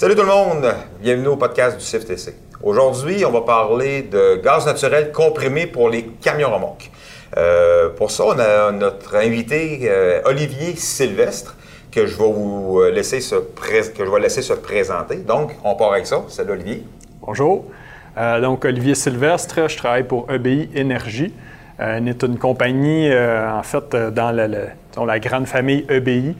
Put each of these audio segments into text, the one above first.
Salut tout le monde, bienvenue au podcast du CFTC. Aujourd'hui, on va parler de gaz naturel comprimé pour les camions remorques. Euh, pour ça, on a notre invité euh, Olivier Sylvestre que je vais vous laisser se que je vais laisser se présenter. Donc, on part avec ça. Salut Olivier. Bonjour. Euh, donc Olivier Sylvestre, je travaille pour EBI Énergie. on est une compagnie en fait dans la grande famille EBI.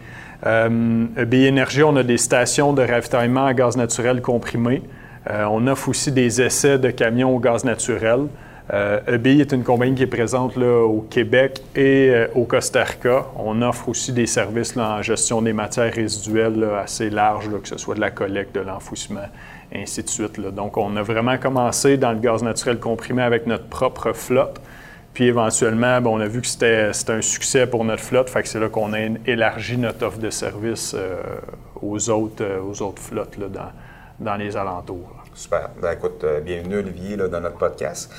Euh, EBI Énergie, on a des stations de ravitaillement à gaz naturel comprimé. Euh, on offre aussi des essais de camions au gaz naturel. Euh, EBI est une compagnie qui est présente au Québec et euh, au Costa Rica. On offre aussi des services en gestion des matières résiduelles assez larges, que ce soit de la collecte, de l'enfouissement, ainsi de suite. Donc, on a vraiment commencé dans le gaz naturel comprimé avec notre propre flotte. Puis éventuellement, on a vu que c'était un succès pour notre flotte, fait que c'est là qu'on a élargi notre offre de service euh, aux, autres, euh, aux autres flottes dans, dans les alentours. Super. Ben, écoute, euh, bienvenue Olivier dans notre podcast.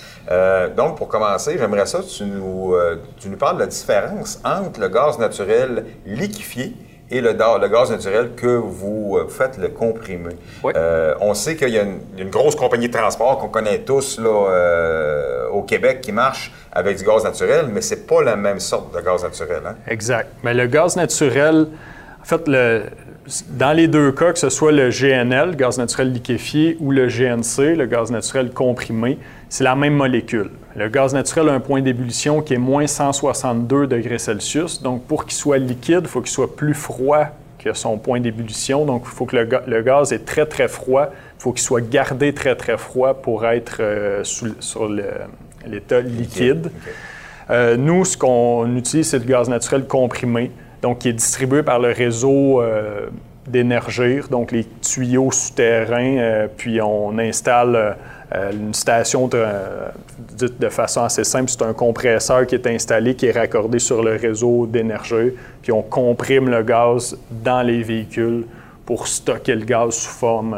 donc, pour commencer, j'aimerais ça tu nous, tu nous parles de la différence entre le gaz naturel liquéfié et le, le, gaz naturel que vous faites le comprimé. on sait qu'il y, a une grosse compagnie de transport qu'on connaît tous là, au Québec qui marche avec du gaz naturel, mais c'est pas la même sorte de gaz naturel. Hein? Exact. Mais le gaz naturel, en fait, le, dans les deux cas, que ce soit le GNL, gaz naturel liquéfié, ou le GNC, le gaz naturel comprimé, c'est la même molécule. Le gaz naturel a un point d'ébullition qui est moins 162 degrés Celsius. Donc, pour qu'il soit liquide, il faut qu'il soit plus froid que son point d'ébullition. Donc, il faut que le, gaz est très, très froid. Il faut qu'il soit gardé très, très froid pour être euh, sur le, l'état liquide. Euh, nous, ce qu'on utilise, c'est le gaz naturel comprimé, donc qui est distribué par le réseau euh, d'énergie, donc les tuyaux souterrains, euh, puis on installe une station de, de, façon assez simple, c'est un compresseur qui est installé, qui est raccordé sur le réseau d'énergie, puis on comprime le gaz dans les véhicules pour stocker le gaz sous forme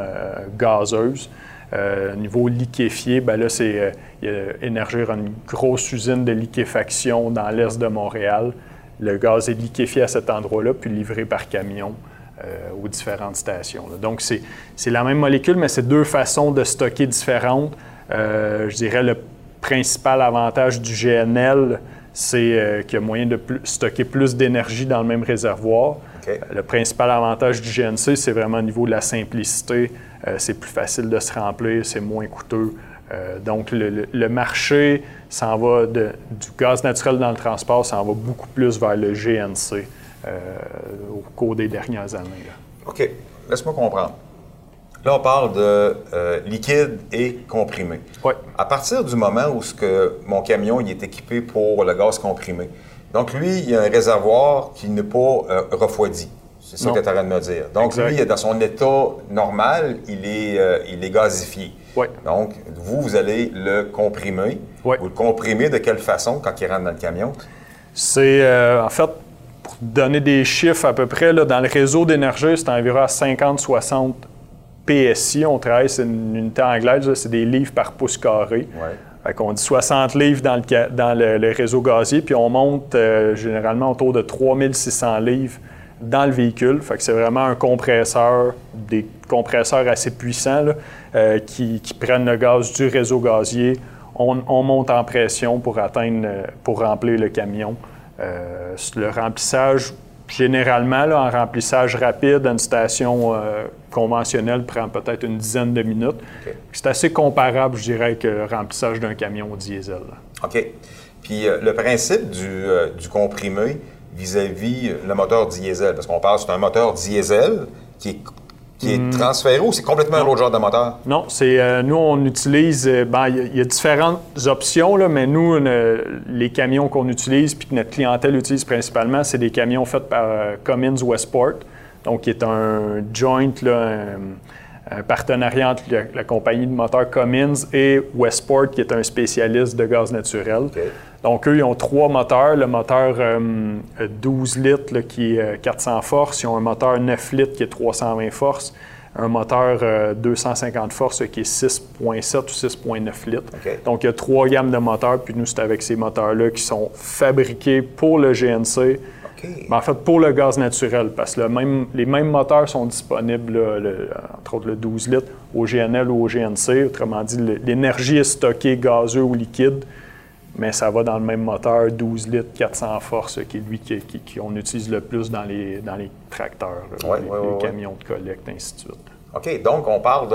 gazeuse. Euh, niveau liquéfié, ben là, c'est euh, Énergir a une grosse usine de liquéfaction dans l'est de Montréal. Le gaz est liquéfié à cet endroit-là, puis livré par camion euh, aux différentes stations. Donc, c'est la même molécule, mais c'est deux façons de stocker différentes. je dirais le principal avantage du GNL, c'est qu'il y a moyen de stocker plus d'énergie dans le même réservoir. le principal avantage du GNC, c'est vraiment au niveau de la simplicité. Euh, c'est plus facile de se remplir, c'est moins coûteux. Euh, donc, le, marché s'en va du gaz naturel dans le transport, s'en va beaucoup plus vers le GNC euh, au cours des dernières années. OK. Laisse-moi comprendre. Là, on parle de liquide et comprimé. Oui. À partir du moment où ce que mon camion il est équipé pour le gaz comprimé, donc lui, il y a un réservoir qui n'est pas refroidi. C'est ça que tu as de me dire. Donc, lui, dans son état normal, il est, euh, il est gazifié. Oui. Donc, vous, vous allez le comprimer. Oui. Vous le comprimez de quelle façon quand il rentre dans le camion? C'est, euh, en fait, pour donner des chiffres à peu près, là, dans le réseau d'énergie, c'est environ à 50-60 PSI. On travaille, c'est une unité anglaise, c'est des livres par pouce carré. Fait qu'on dit 60 livres dans le, dans le, réseau gazier, puis on monte euh, généralement autour de 3600 livres dans le véhicule. Fait que c'est vraiment un compresseur, des compresseurs assez puissants euh, qui, prennent le gaz du réseau gazier. On, monte en pression pour atteindre, euh, pour remplir le camion. Euh, le remplissage, généralement, là, en remplissage rapide, une station conventionnelle prend peut-être une dizaine de minutes. C'est assez comparable, je dirais, que le remplissage d'un camion diesel. OK. Puis le principe du, du comprimé, vis-à-vis le moteur diesel? Parce qu'on parle, c'est un moteur diesel qui est, qui est hmm. transféré ou c'est complètement un autre genre de moteur? Non, c'est euh, nous, on utilise, euh, ben, il y, a différentes options, là, mais nous, les camions qu'on utilise puis que notre clientèle utilise principalement, c'est des camions faits par euh, Cummins Westport, donc qui est un joint, là, un, partenariat entre la, compagnie de moteur Cummins et Westport, qui est un spécialiste de gaz naturel. Donc, eux, ils ont trois moteurs. Le moteur 12 euh, litres qui est 400 euh, forces. Ils ont un moteur 9 litres qui est 320 forces. Un moteur 250 euh, forces qui est 6,7 ou 6,9 litres. Donc, il y a trois gammes de moteurs. Puis nous, c'est avec ces moteurs-là qui sont fabriqués pour le GNC. Ben, en fait, pour le gaz naturel, parce que même, les mêmes moteurs sont disponibles, entre autres le 12 litres, au GNL ou au GNC. Autrement dit, l'énergie est stockée gazeux ou liquide, mais ça va dans le même moteur, 12 litres, 400 forces, qui est lui qu'on utilise le plus dans les, dans les tracteurs, les, camions de collecte, ainsi de suite. OK, donc on parle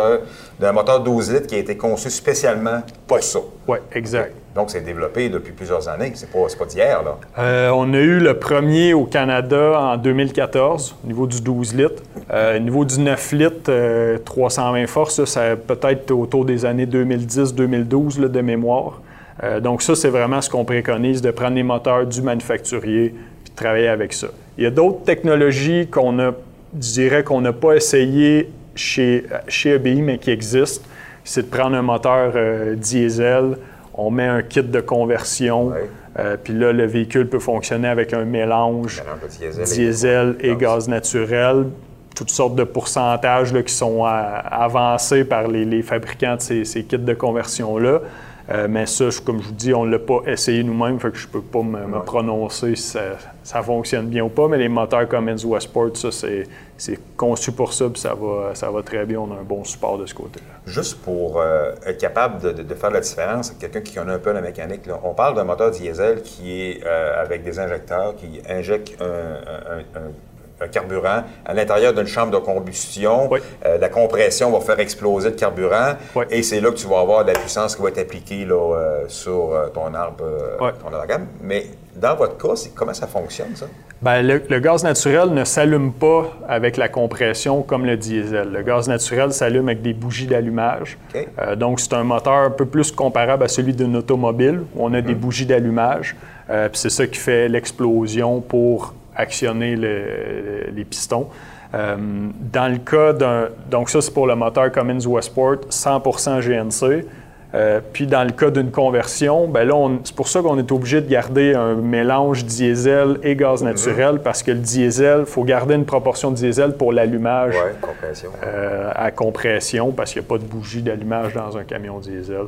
d'un moteur 12 litres qui a été conçu spécialement pour ça. Oui, exact. Donc, c'est développé depuis plusieurs années. C'est pas, pas d'hier, là. Euh, on a eu le premier au Canada en 2014, au niveau du 12 litres. Euh, au niveau du 9 litres, 320 euh, forces, ça peut-être autour des années 2010-2012 de mémoire. Donc, ça, c'est vraiment ce qu'on préconise, de prendre les moteurs du manufacturier puis de travailler avec ça. Il y a d'autres technologies qu'on a, je dirais, qu'on n'a pas essayé chez, chez EBI, mais qui existent. C'est de prendre un moteur diesel, on met un kit de conversion, euh, puis là, le véhicule peut fonctionner avec un mélange, diesel, et, gaz naturel, toutes sortes de pourcentages qui sont avancés par les, fabricants de ces kits de conversion-là. Euh, mais ça, comme je vous dis, on ne l'a pas essayé nous-mêmes, fait que je ne peux pas me, prononcer si ça, fonctionne bien ou pas. Mais les moteurs Cummins Westport, ça, c'est conçu pour ça, puis ça va, ça va très bien. On a un bon support de ce côté-là. Juste pour euh, être capable de, faire la différence, quelqu'un qui connaît un peu la mécanique, on parle d'un moteur diesel qui est euh, avec des injecteurs, qui injecte un un carburant à l'intérieur d'une chambre de combustion. Euh, la compression va faire exploser le carburant et c'est là que tu vas avoir de la puissance qui va être appliquée là, euh, sur euh, ton arbre, ton amalgame. Mais dans votre cas, comment ça fonctionne, ça? Bien, le, gaz naturel ne s'allume pas avec la compression comme le diesel. Le gaz naturel s'allume avec des bougies d'allumage. donc, c'est un moteur un peu plus comparable à celui d'une automobile où on a des mhm. bougies d'allumage. puis c'est ça qui fait l'explosion pour actionner les pistons. Euh, dans le cas d'un. Donc, ça, c'est pour le moteur Cummins Westport, 100% GNC. Euh, puis, dans le cas d'une conversion, ben là, c'est pour ça qu'on est obligé de garder un mélange diesel et gaz mhm. naturel, parce que le diesel, il faut garder une proportion de diesel pour l'allumage euh, à compression, parce qu'il n'y a pas de bougie d'allumage dans un camion diesel.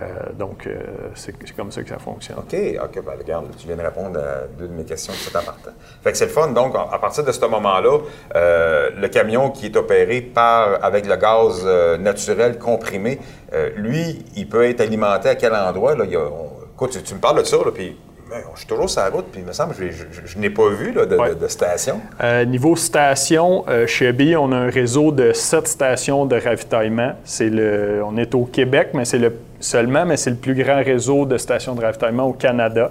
Euh, donc, euh, c'est comme ça que ça fonctionne. OK, OK. Ben, regarde, tu viens de répondre à deux de mes questions tout en partant. Fait que c'est le fun. Donc, à partir de ce moment-là, euh, le camion qui est opéré par, avec le gaz naturel comprimé, lui, il peut être alimenté à quel endroit? Là? écoute, tu, me parles de ça, là, puis ben, je suis toujours sur la route, puis il me semble que je, n'ai pas vu de, station. niveau station, chez EBI, on a un réseau de sept stations de ravitaillement. C'est le, on est au Québec, mais c'est le seulement, mais c'est le plus grand réseau de stations de ravitaillement au Canada.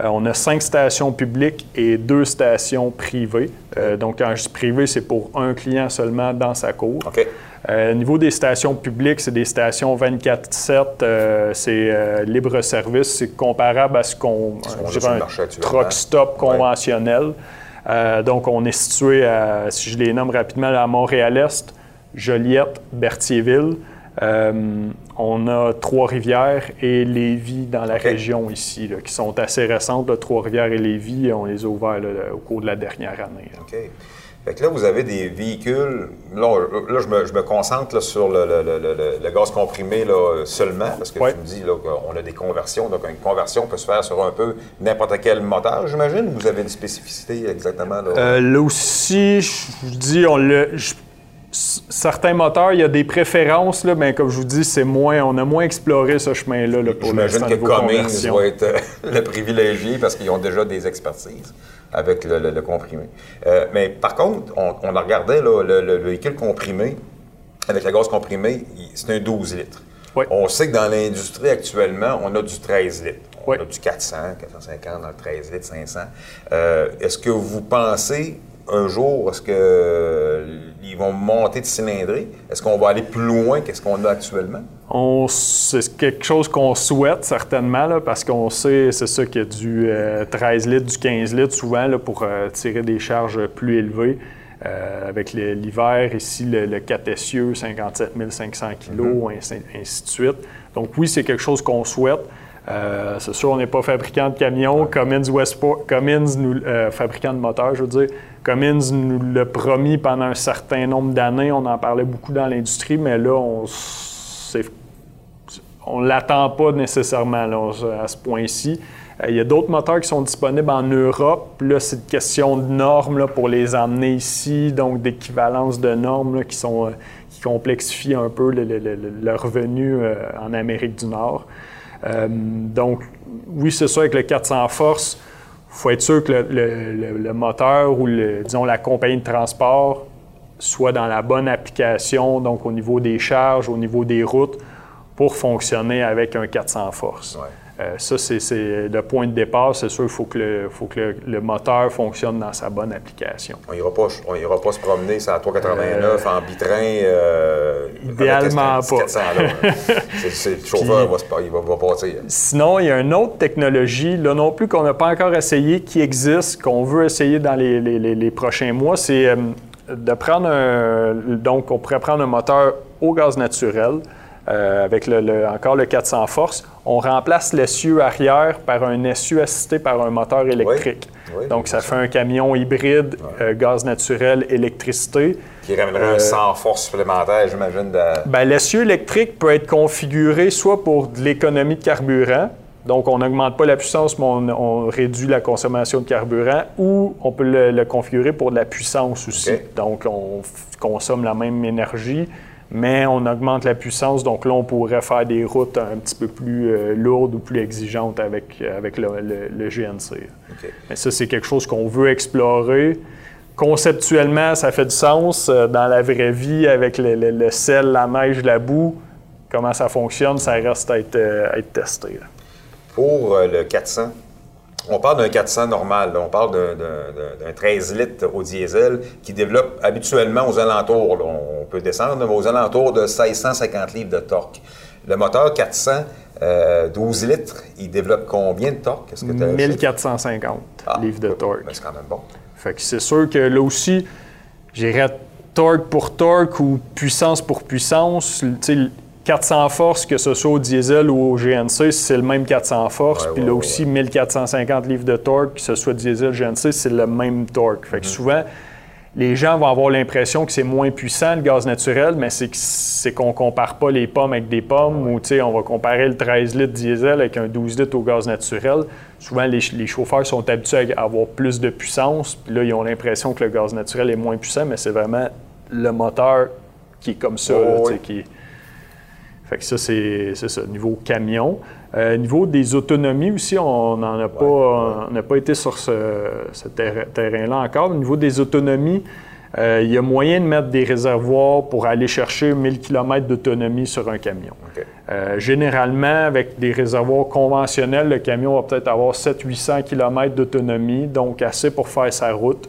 Euh, on a cinq stations publiques et deux stations privées. Euh, donc, quand je dis privé, c'est pour un client seulement dans sa cour. Euh, au niveau des stations publiques, c'est des stations 24-7, c'est libre service, c'est comparable à ce qu'on un truck stop conventionnel. donc, on est situé, à, si je les nomme rapidement, à Montréal-Est, Joliette, Berthierville. Euh, on a Trois-Rivières et Lévis dans la région ici, qui sont assez récentes. Trois-Rivières et Lévis, on les a ouverts au cours de la dernière année. OK. Fait que là, vous avez des véhicules. Là, je, me, concentre sur le, gaz comprimé seulement, parce que tu me dis qu'on a des conversions. Donc, une conversion peut se faire sur un peu n'importe quel moteur, j'imagine, ou vous avez une spécificité exactement? Là, euh, là aussi, je vous dis, on le certains moteurs, il y a des préférences, là, mais comme je vous dis, c'est moins, on a moins exploré ce chemin-là là, pour J'imagine que Cummins va être euh, le privilégié parce qu'ils ont déjà des expertises avec le, comprimé. Euh, mais par contre, on, a regardé le, véhicule comprimé avec le gaz comprimé, c'est un 12 litres. On sait que dans l'industrie actuellement, on a du 13 litres. On a du 400, 450 dans le 13 litres, 500. Euh, est-ce que vous pensez un jour, est-ce qu'ils vont monter de cylindrée? Est-ce qu'on va aller plus loin que ce qu'on a actuellement? c'est quelque chose qu'on souhaite certainement, parce qu'on sait, c'est ça qu'il y a du 13 euh, litres, du 15 litres souvent là, pour euh, tirer des charges plus élevées. Euh, avec l'hiver, ici, le, le 4 essieux, 57 500 kg, ainsi, de suite. Donc oui, c'est quelque chose qu'on souhaite. C'est sûr, on n'est pas fabricant de camions. Cummins, Westport, Cummins nous, fabricant de moteurs, je veux dire. Cummins nous l'a promis pendant un certain nombre d'années. On en parlait beaucoup dans l'industrie, mais là, on ne l'attend pas nécessairement à ce point-ci. il y a d'autres moteurs qui sont disponibles en Europe. Là, c'est une question de normes pour les emmener ici, donc d'équivalence de normes qui, sont, qui complexifient un peu le, revenu en Amérique du Nord. Donc, oui, c'est ça, avec le 400 force, il faut être sûr que le, moteur ou, disons, la compagnie de transport soit dans la bonne application, donc au niveau des charges, au niveau des routes, pour fonctionner avec un 400 force. Euh, ça, c'est le point de départ. C'est sûr qu'il faut que, le, faut que le, moteur fonctionne dans sa bonne application. On n'ira pas, pas se promener ça à 389 en bitrain. Euh, idéalement pas. Hein. le chauffeur va, il va, partir. Sinon, il y a une autre technologie, là non plus, qu'on n'a pas encore essayé, qui existe, qu'on veut essayer dans les, les, les prochains mois. C'est euh, de prendre un. Donc, on pourrait prendre un moteur au gaz naturel. Euh, avec le, encore le 400 force, on remplace l'essieu arrière par un essieu assisté par un moteur électrique. Donc, ça fait un camion hybride, euh, gaz naturel, électricité. Qui ramènerait un 100 euh, force supplémentaire, j'imagine. De... Ben, l'essieu électrique peut être configuré soit pour de l'économie de carburant, donc, on n'augmente pas la puissance, mais on, réduit la consommation de carburant, ou on peut le, configurer pour de la puissance aussi. Donc, on consomme la même énergie, mais on augmente la puissance. Donc là, on pourrait faire des routes un petit peu plus euh, lourdes ou plus exigeantes avec, avec le, GNC. Mais ça, c'est quelque chose qu'on veut explorer. Conceptuellement, ça fait du sens. Euh, dans la vraie vie, avec le, sel, la neige, la boue, comment ça fonctionne, ça reste à être, euh, à être testé pour euh, le 400, on parle d'un 400 normal, on parle d'un 13 litres au diesel qui développe habituellement aux alentours, on peut descendre, mais aux alentours de 1650 livres de torque. Le moteur 400, 12 euh, litres, il développe combien de torque? Que 1450 ah, livres de torque. C'est quand même bon. Fait que c'est sûr que là aussi, j'irais torque pour torque ou puissance pour puissance. 400 forces, que ce soit au diesel ou au GNC, c'est le même 400 forces. puis là aussi, 1450 livres de torque, que ce soit diesel GNC, c'est le même torque. Fait que mm-hmm. souvent, les gens vont avoir l'impression que c'est moins puissant le gaz naturel, mais c'est qu'on ne compare pas les pommes avec des pommes ou on va comparer le 13 litres diesel avec un 12 litres au gaz naturel. Souvent, les, chauffeurs sont habitués à avoir plus de puissance, puis là, ils ont l'impression que le gaz naturel est moins puissant, mais c'est vraiment le moteur qui est comme ça, oh, qui fait que ça, c'est ça, niveau camion. Euh, niveau des autonomies aussi, on n'en a, pas, pas été sur ce, terrain-là encore. Au niveau des autonomies, euh, il y a moyen de mettre des réservoirs pour aller chercher 1000 km d'autonomie sur un camion. Euh, généralement, avec des réservoirs conventionnels, le camion va peut-être avoir 700-800 km d'autonomie, donc assez pour faire sa route,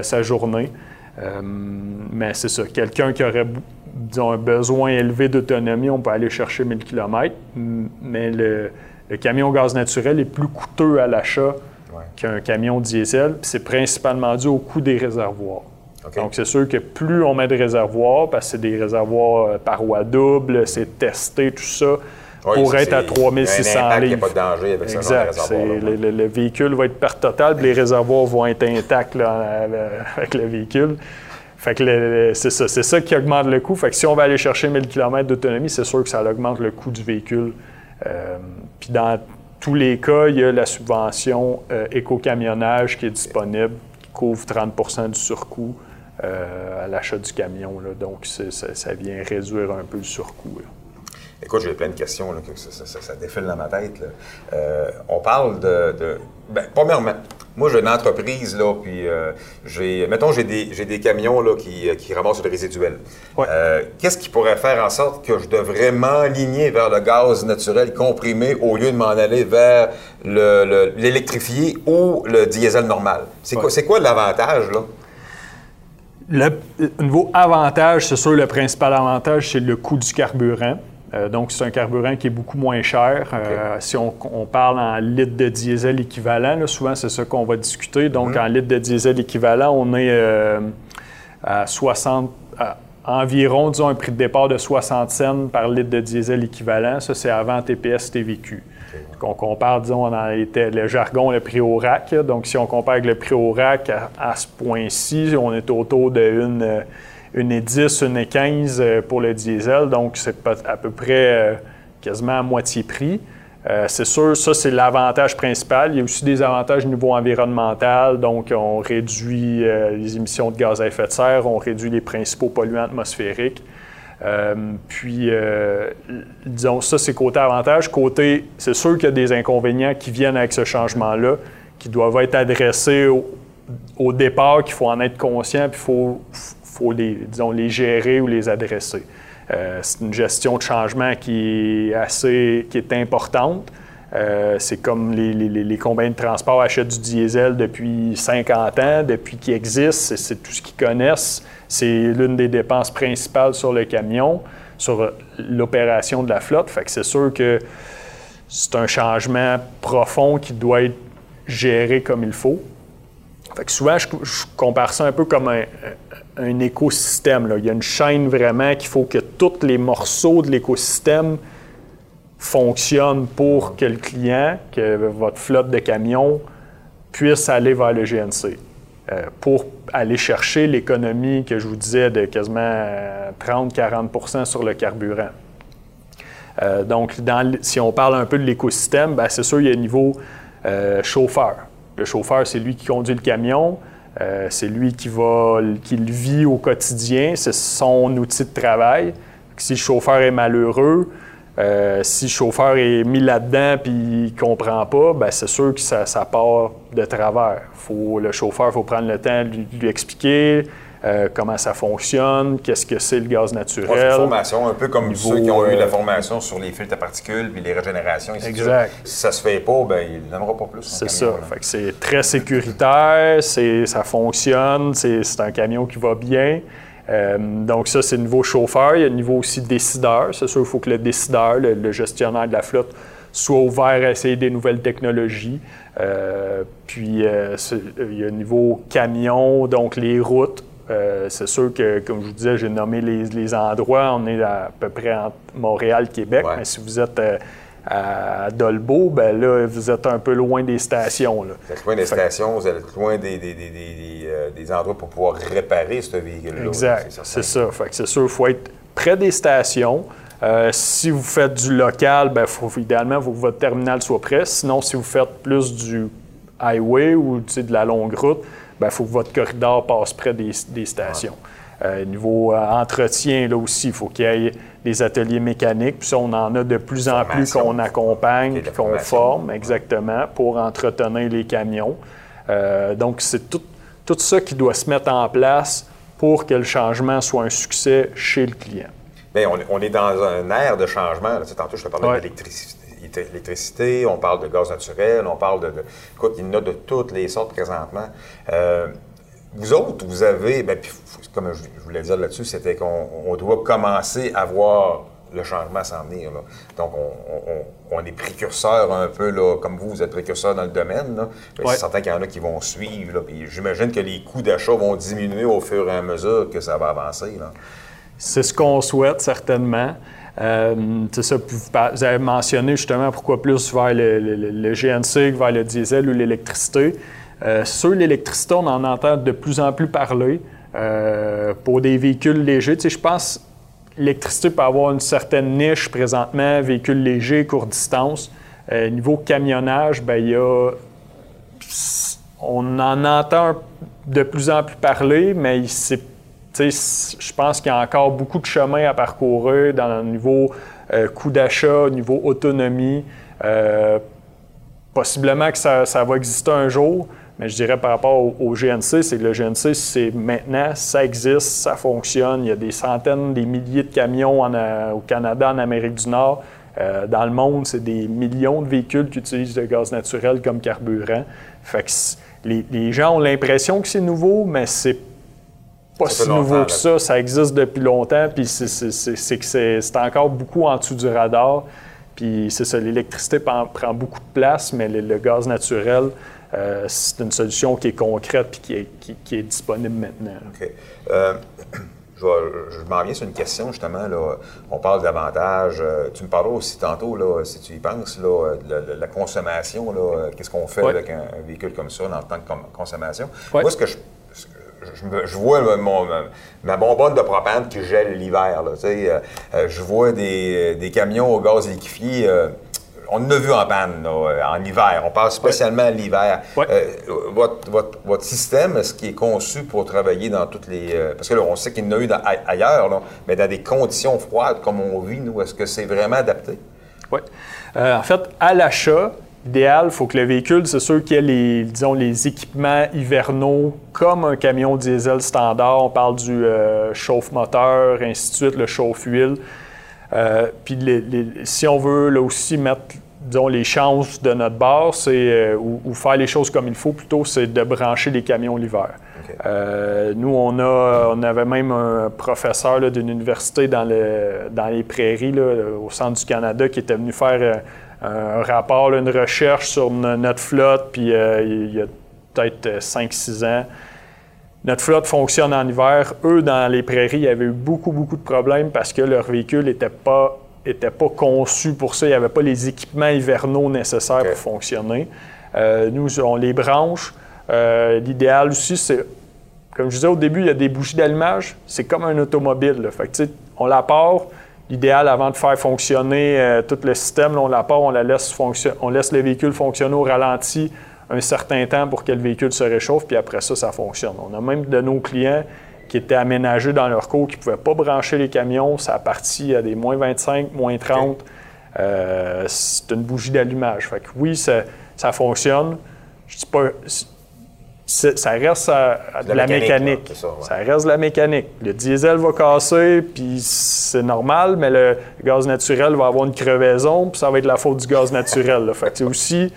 sa journée. mais c'est ça, quelqu'un qui aurait disons, un besoin élevé d'autonomie, on peut aller chercher 1000 km, mais le, camion gaz naturel est plus coûteux à l'achat qu'un camion diesel. C'est principalement dû au coût des réservoirs. Donc, c'est sûr que plus on met de réservoirs, parce que c'est des réservoirs euh, parois doubles, c'est testé, tout ça, pour être à 3600 livres. Il n'y a pas de danger avec exact. ça le, le, véhicule va être par total, les réservoirs vont être intacts avec le véhicule. Fait que c'est ça, c'est ça qui augmente le coût. Fait que si on va aller chercher 1000 km d'autonomie, c'est sûr que ça augmente le coût du véhicule. Euh, puis dans tous les cas, il y a la subvention euh, éco-camionnage qui est disponible, qui couvre 30% du surcoût euh, à l'achat du camion. Donc, ça, vient réduire un peu le surcoût. Écoute, j'ai plein de questions, que ça, défile dans ma tête. On parle de ben, premièrement, moi, j'ai une entreprise, là, puis euh, j'ai. Mettons, j'ai des, des, camions là, qui, qui ramassent le résiduel. Euh, qu'est-ce qui pourrait faire en sorte que je devrais m'aligner vers le gaz naturel comprimé au lieu de m'en aller vers l'électrifié ou le diesel normal? C'est quoi, quoi l'avantage, là? Le, niveau avantage, c'est sûr, le principal avantage, c'est le coût du carburant. Euh, donc, c'est un carburant qui est beaucoup moins cher. Euh, si on, parle en litres de diesel équivalent, souvent c'est ça qu'on va discuter. Donc, mhm. en litres de diesel équivalent, on est euh, à 60, environ, disons, un prix de départ de 60 cents par litre de diesel équivalent. Ça, c'est avant TPS TVQ. Donc, on compare, disons, dans le jargon, le prix au rack. Donc, si on compare avec le prix au rack à, à ce point-ci, on est autour de une une et 10, une et 15 euh, pour le diesel, donc c'est à peu près euh, quasiment à moitié prix. Euh, c'est sûr, ça, c'est l'avantage principal. Il y a aussi des avantages au niveau environnemental. Donc, on réduit les émissions de gaz à effet de serre, on réduit les principaux polluants atmosphériques. Puis, disons, ça, c'est côté avantage. Côté, c'est sûr qu'il y a des inconvénients qui viennent avec ce changement-là, qui doivent être adressés au, départ, qu'il faut en être conscient, puis il faut, faut les, disons, les gérer ou les adresser. Euh, c'est une gestion de changement qui est assez qui est importante. Euh, c'est comme les, les, compagnies de transport achètent du diesel depuis 50 ans, depuis qu'il existe, c'est tout ce qu'ils connaissent. C'est l'une des dépenses principales sur le camion, sur l'opération de la flotte. Fait que c'est sûr que c'est un changement profond qui doit être géré comme il faut. Fait que souvent, je, compare ça un peu comme un, écosystème. Il y a une chaîne vraiment qu'il faut que tous les morceaux de l'écosystème fonctionnent pour que le client, que votre flotte de camions puisse aller vers le GNC. Euh, pour aller chercher l'économie que je vous disais de quasiment 30-40% sur le carburant. Euh, donc, si on parle un peu de l'écosystème, ben, c'est sûr, il y a le niveau euh, chauffeur. Le chauffeur, c'est lui qui conduit le camion. Euh, c'est lui qui, le vit au quotidien, c'est son outil de travail. Si le chauffeur est malheureux, euh, si le chauffeur est mis là-dedans et il comprend pas, ben c'est sûr que ça, part de travers. Faut, le chauffeur, il faut prendre le temps de lui expliquer, euh, comment ça fonctionne, qu'est-ce que c'est le gaz naturel. une formation, un peu comme ceux qui ont eu la euh, formation sur les filtres à particules puis les régénérations. exact. Si ça se fait pas, ben, il n'aimera pas plus. C'est ça. c'est très sécuritaire, ça fonctionne, c'est un camion qui va bien. Euh, donc ça, c'est le niveau chauffeur. Il y a le niveau aussi décideur. C'est sûr, il faut que le décideur, le, gestionnaire de la flotte, soit ouvert à essayer des nouvelles technologies. puis il y a le niveau camion, donc les routes. Euh, c'est sûr que, comme je vous disais, j'ai nommé les, endroits. On est à, peu près entre Montréal, Québec. Mais si vous êtes euh, à Dolbeau, ben là, vous êtes un peu loin des stations. Là. Vous êtes loin des stations, vous êtes loin des, euh, des, endroits pour pouvoir réparer ce véhicule-là. Exact, c'est ça. Fait c'est sûr, il faut être près des stations. si vous faites du local, ben, faut, idéalement, il faut que votre terminal soit prêt. Sinon, si vous faites plus du highway ou de la longue route, il ben, faut que votre corridor passe près des, stations. Euh, niveau euh, entretien, là aussi, il faut qu'il y ait des ateliers mécaniques. Puis ça, on en a de plus en plus qu'on accompagne, qu'on forme, exactement, pour entretenir les camions. Euh, donc, c'est tout, tout ça qui doit se mettre en place pour que le changement soit un succès chez le client. Bien, on, est dans un air de changement. Sais, tantôt, je te parlais d'électricité l'électricité, on parle de gaz naturel, on parle de, écoute, il y en a de toutes les sortes présentement. Euh, vous autres, vous avez, bien, puis, comme je, voulais dire là-dessus, c'était qu'on doit commencer à voir le changement s'en venir. Donc, on, est précurseur un peu, là, comme vous, vous êtes précurseur dans le domaine. Là. C'est certain qu'il y en a qui vont suivre. J'imagine que les coûts d'achat vont diminuer au fur et à mesure que ça va avancer. C'est ce qu'on souhaite, certainement. Euh, ça, vous avez mentionné justement pourquoi plus vers le, GNC que vers le diesel ou l'électricité. Euh, sur l'électricité, on en entend de plus en plus parler. Euh, pour des véhicules légers, je pense que l'électricité peut avoir une certaine niche présentement, véhicules légers, courte distance. niveau camionnage, ben, y a, on en entend de plus en plus parler, mais c'est je pense qu'il y a encore beaucoup de chemin à parcourir dans le niveau euh, coût d'achat, niveau autonomie. Euh, possiblement que ça, va exister un jour, mais je dirais par rapport au, GNC, c'est que le GNC, c'est maintenant, ça existe, ça fonctionne. Il y a des centaines, des milliers de camions au Canada, en Amérique du Nord. Euh, dans le monde, c'est des millions de véhicules qui utilisent le gaz naturel comme carburant. Les, les gens ont l'impression que c'est nouveau, mais c'est pas si nouveau que ça. Ça existe depuis longtemps, puis c'est que c'est encore beaucoup en dessous du radar. Puis c'est ça, l'électricité prend, beaucoup de place, mais le, gaz naturel, euh, c'est une solution qui est concrète et qui est, disponible maintenant. OK. Euh, je, m'en viens sur une question, justement. Là. On parle d'avantages. Euh, tu me parlais aussi tantôt, là, si tu y penses, là, de, la, consommation. Qu'est-ce qu'on fait avec un, véhicule comme ça en tant que consommation? Moi, ce que je je, vois ma, bonbonne de propane qui gèle l'hiver. Euh, euh, je vois des, camions au gaz liquéfié. Euh, on en a vu en panne en hiver. On parle spécialement à l'hiver. votre, votre, système, est-ce qu'il est conçu pour travailler dans toutes les... parce que là, on sait qu'il y en a eu ailleurs, mais dans des conditions froides comme on vit, nous, est-ce que c'est vraiment adapté? Oui. en fait, à l'achat, idéal, il faut que le véhicule, c'est sûr qu'il y ait les, disons, les équipements hivernaux comme un camion diesel standard. On parle du euh, chauffe-moteur, ainsi de suite, le chauffe-huile. Euh, puis si on veut là aussi mettre disons, les chances de notre bord, c'est, euh, ou, faire les choses comme il faut plutôt, c'est de brancher les camions l'hiver. nous, on, a, on avait même un professeur d'une université dans, le, dans les prairies, au centre du Canada, qui était venu faire un rapport, une recherche sur notre flotte, puis euh, il y a peut-être 5-6 euh, ans. Notre flotte fonctionne en hiver. Eux, dans les prairies, il y avait eu beaucoup, beaucoup de problèmes parce que leur véhicule n'était pas, était pas conçu pour ça. Il n'y avait pas les équipements hivernaux nécessaires pour fonctionner. Euh, nous, on les branche. L'idéal aussi, c'est, comme je disais au début, il y a des bougies d'allumage. C'est comme un automobile. Fait on la part, L'idéal, avant de faire fonctionner euh, tout le système, on la part, on, la laisse on laisse le véhicule fonctionner au ralenti un certain temps pour que le véhicule se réchauffe, puis après ça, ça fonctionne. On a même de nos clients qui étaient aménagés dans leur cours, qui ne pouvaient pas brancher les camions. Ça a parti à des moins 25, moins 30. Euh, c'est une bougie d'allumage. Fait que oui, ça, ça fonctionne. Je dis pas ça reste de la, mécanique. ça, reste de la mécanique. Le diesel va casser, puis c'est normal, mais le gaz naturel va avoir une crevaison, puis ça va être la faute du gaz naturel. Fait aussi,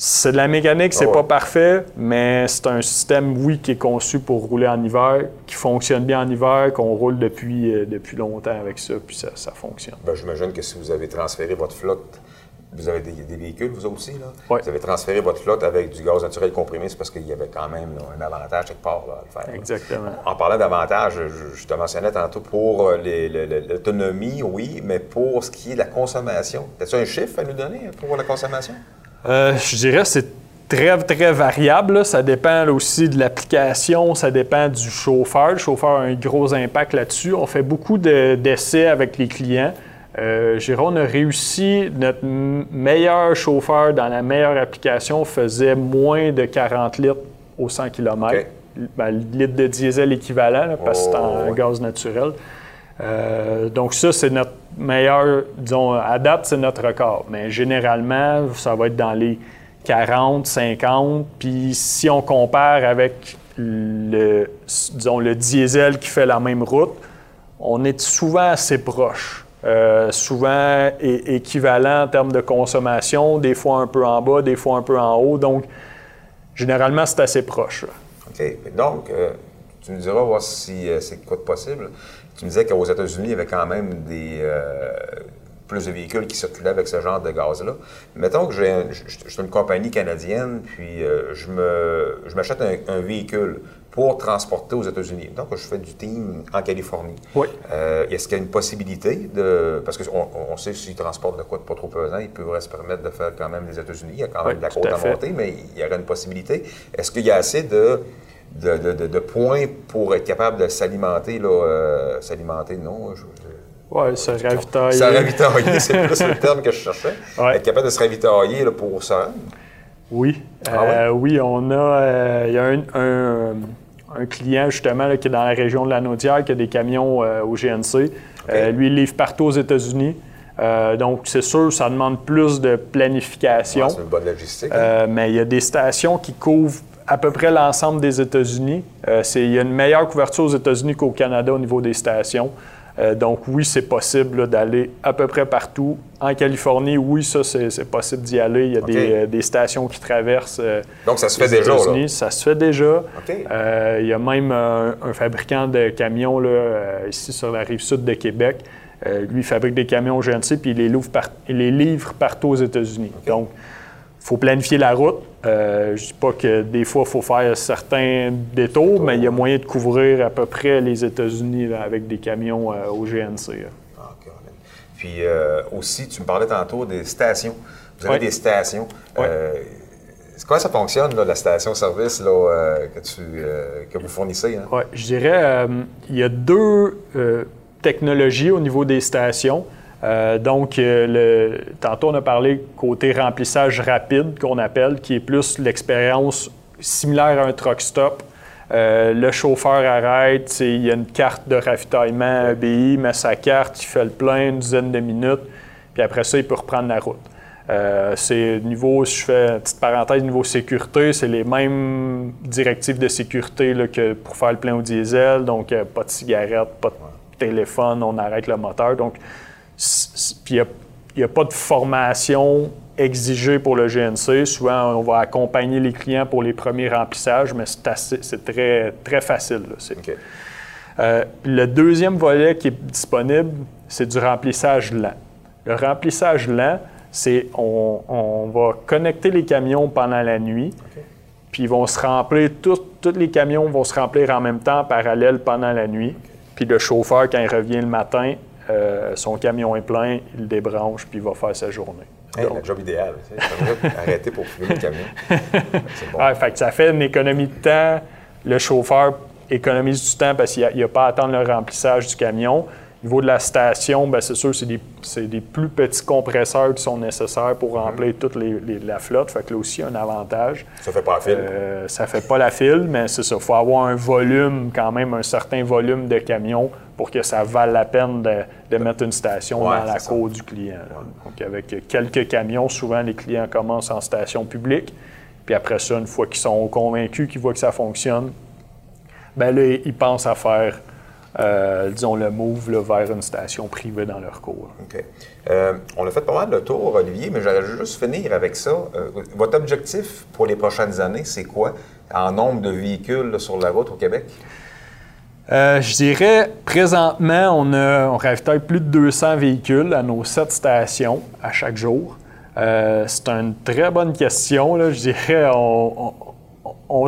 c'est de la mécanique, c'est ah pas parfait, mais c'est un système, oui, qui est conçu pour rouler en hiver, qui fonctionne bien en hiver, qu'on roule depuis, euh, depuis longtemps avec ça, puis ça, ça fonctionne. Ben, j'imagine que si vous avez transféré votre flotte vous avez des, véhicules, vous aussi, là. Vous avez transféré votre flotte avec du gaz naturel comprimé, c'est parce qu'il y avait quand même un avantage quelque part à le faire. Exactement. En parlant d'avantage, je, te mentionnais tantôt pour euh, l'autonomie, oui, mais pour ce qui est de la consommation. As-tu un chiffre à nous donner pour la consommation? Euh, je dirais que c'est très, très variable. Ça dépend aussi de l'application, ça dépend du chauffeur. Le chauffeur a un gros impact là-dessus. On fait beaucoup d'essais avec les clients. Euh, Jérôme a réussi, notre meilleur chauffeur dans la meilleure application faisait moins de 40 litres au 100 km. Ben, litre de diesel équivalent, parce que c'est en oh, gaz naturel. Euh, donc ça, c'est notre meilleur, disons, à date, c'est notre record. Mais généralement, ça va être dans les 40, 50. Puis si on compare avec le, disons, le diesel qui fait la même route, on est souvent assez proche. Euh, souvent équivalent en termes de consommation, des fois un peu en bas, des fois un peu en haut. Donc, généralement, c'est assez proche. OK. Donc, euh, tu nous diras voir si euh, c'est quoi de possible. Tu me disais qu'aux États-Unis, il y avait quand même des, plus de véhicules qui circulaient avec ce genre de gaz-là. Mettons que j'ai, je, suis une compagnie canadienne, puis je, me, je m'achète un véhicule pour transporter aux États-Unis. Donc, je fais du team en Californie. Oui. Euh, est-ce qu'il y a une possibilité de. Parce qu'on on sait que s'ils transportent de quoi de pas trop pesant, ils pourraient se permettre de faire quand même les États-Unis. Il y a quand même de la côte à, monter, mais il y aurait une possibilité. Est-ce qu'il y a assez de. De, points pour être capable de s'alimenter, là, euh, s'alimenter, non, oui, se ravitailler. Se ravitailler, c'est plus le terme que je cherchais. Être capable de se ravitailler là, pour ça. Oui. Ah euh, oui, on a. Il y a un un client justement qui est dans la région de la Naudière, qui a des camions euh, au GNC. Euh, lui, il livre partout aux États-Unis. Euh, donc, c'est sûr, ça demande plus de planification. c'est une bonne logistique. Hein. mais il y a des stations qui couvrent à peu près l'ensemble des États-Unis. il y a une meilleure couverture aux États-Unis qu'au Canada au niveau des stations. Euh, donc oui, c'est possible d'aller à peu près partout. En Californie, oui, ça, c'est possible d'y aller. Il y a euh, des, stations qui traversent. Euh, donc ça se fait déjà. Là. Ça se fait déjà. il y a même un, fabricant de camions là, ici sur la rive sud de Québec. lui, il fabrique des camions GNC puis il les, livre, les livre partout aux États-Unis. Donc, il faut planifier la route. Euh, je ne dis pas que des fois, il faut faire certains détours, mais il y a moyen de couvrir à peu près les États-Unis avec des camions euh, au GNC. Ah, Puis euh, aussi, tu me parlais tantôt des stations. Vous avez des stations. Comment ça fonctionne, la station-service que, que vous fournissez? Hein? Oui, je dirais il y a deux technologies au niveau des stations. Euh, donc, le, tantôt, on a parlé côté remplissage rapide, qu'on appelle, qui est plus l'expérience similaire à un truck stop. le chauffeur arrête, il y a une carte de ravitaillement ABI, met sa carte, il fait le plein une dizaine de minutes, puis après ça, il peut reprendre la route. Euh, c'est niveau, si je fais une petite parenthèse, niveau sécurité, c'est les mêmes directives de sécurité que pour faire le plein au diesel. Donc, euh, pas de cigarette, pas de téléphone, on arrête le moteur. Donc, puis il n'y a, pas de formation exigée pour le GNC. Souvent, on va accompagner les clients pour les premiers remplissages, mais c'est très, très facile. Euh, le deuxième volet qui est disponible, c'est du remplissage lent. Le remplissage lent, c'est on, va connecter les camions pendant la nuit, puis ils vont se remplir, tous les camions vont se remplir en même temps, parallèle pendant la nuit. Puis le chauffeur, quand il revient le matin, euh, son camion est plein, il débranche, puis il va faire sa journée. Hey, le job idéal, arrêter pour fumer le camion. fait ça fait une économie de temps. Le chauffeur économise du temps parce qu'il n'y a, a, pas à attendre le remplissage du camion. Au niveau de la station, ben, c'est sûr, c'est des, des, plus petits compresseurs qui sont nécessaires pour mhm. remplir toute la flotte. Fait que là aussi, un avantage. Ça fait pas la file. Euh, ça fait pas la file, mais c'est ça. Il faut avoir un volume, quand même, un certain volume de camions pour que ça vaille la peine de, mettre une station dans la cour du client. Donc, avec quelques camions, souvent, les clients commencent en station publique. Puis après ça, une fois qu'ils sont convaincus, qu'ils voient que ça fonctionne, ben là, ils pensent à faire euh, disons, le move vers une station privée dans leur cours. OK. Euh, on a fait pas mal de tours, Olivier, mais j'allais juste finir avec ça. Euh, votre objectif pour les prochaines années, c'est quoi? En nombre de véhicules sur la route au Québec? Je dirais, présentement, on, a, on ravitaille plus de 200 véhicules à nos sept stations à chaque jour. c'est une très bonne question. Je dirais,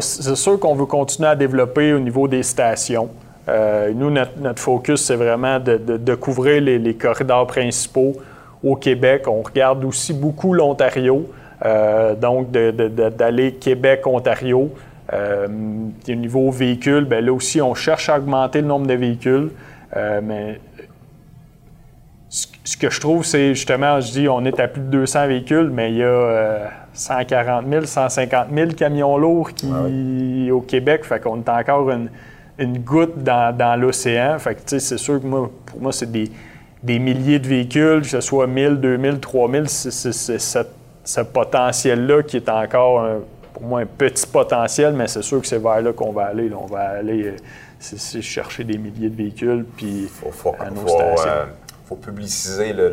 c'est sûr qu'on veut continuer à développer au niveau des stations. Euh, nous, notre, focus, c'est vraiment de, couvrir les, corridors principaux au Québec. On regarde aussi beaucoup l'Ontario, euh, donc d'aller Québec-Ontario. Euh, au niveau véhicules, bien, là aussi, on cherche à augmenter le nombre de véhicules, mais ce que je trouve, c'est justement, je dis, on est à plus de 200 véhicules, mais il y a 140 000, 150 000 camions lourds qui, ah au Québec. Fait qu'on est encore une, une goutte dans, l'océan. Fait que, c'est sûr que moi, pour moi, c'est des, milliers de véhicules, que ce soit 1000, 2000, 3000, c'est ce, potentiel-là qui est encore, pour moi, un petit potentiel, mais c'est sûr que c'est vers là qu'on va aller. On va aller euh, chercher des milliers de véhicules, puis à nos stations. Euh, faut publiciser le,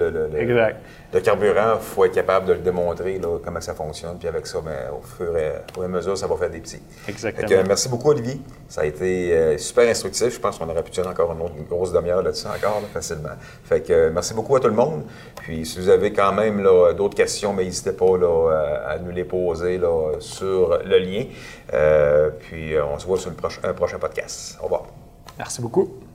le, carburant, il faut être capable de le démontrer comment ça fonctionne. Puis avec ça, ben, au, fur et, à mesure, ça va faire des petits. Exactement. merci beaucoup, Olivier. Ça a été euh, super instructif. Je pense qu'on aurait pu tenir encore une, autre, grosse demi-heure là-dessus encore, facilement. Fait que euh, merci beaucoup à tout le monde. Puis si vous avez quand même d'autres questions, n'hésitez pas à nous les poser sur le lien. Euh, puis on se voit sur le un prochain podcast. Au revoir. Merci beaucoup.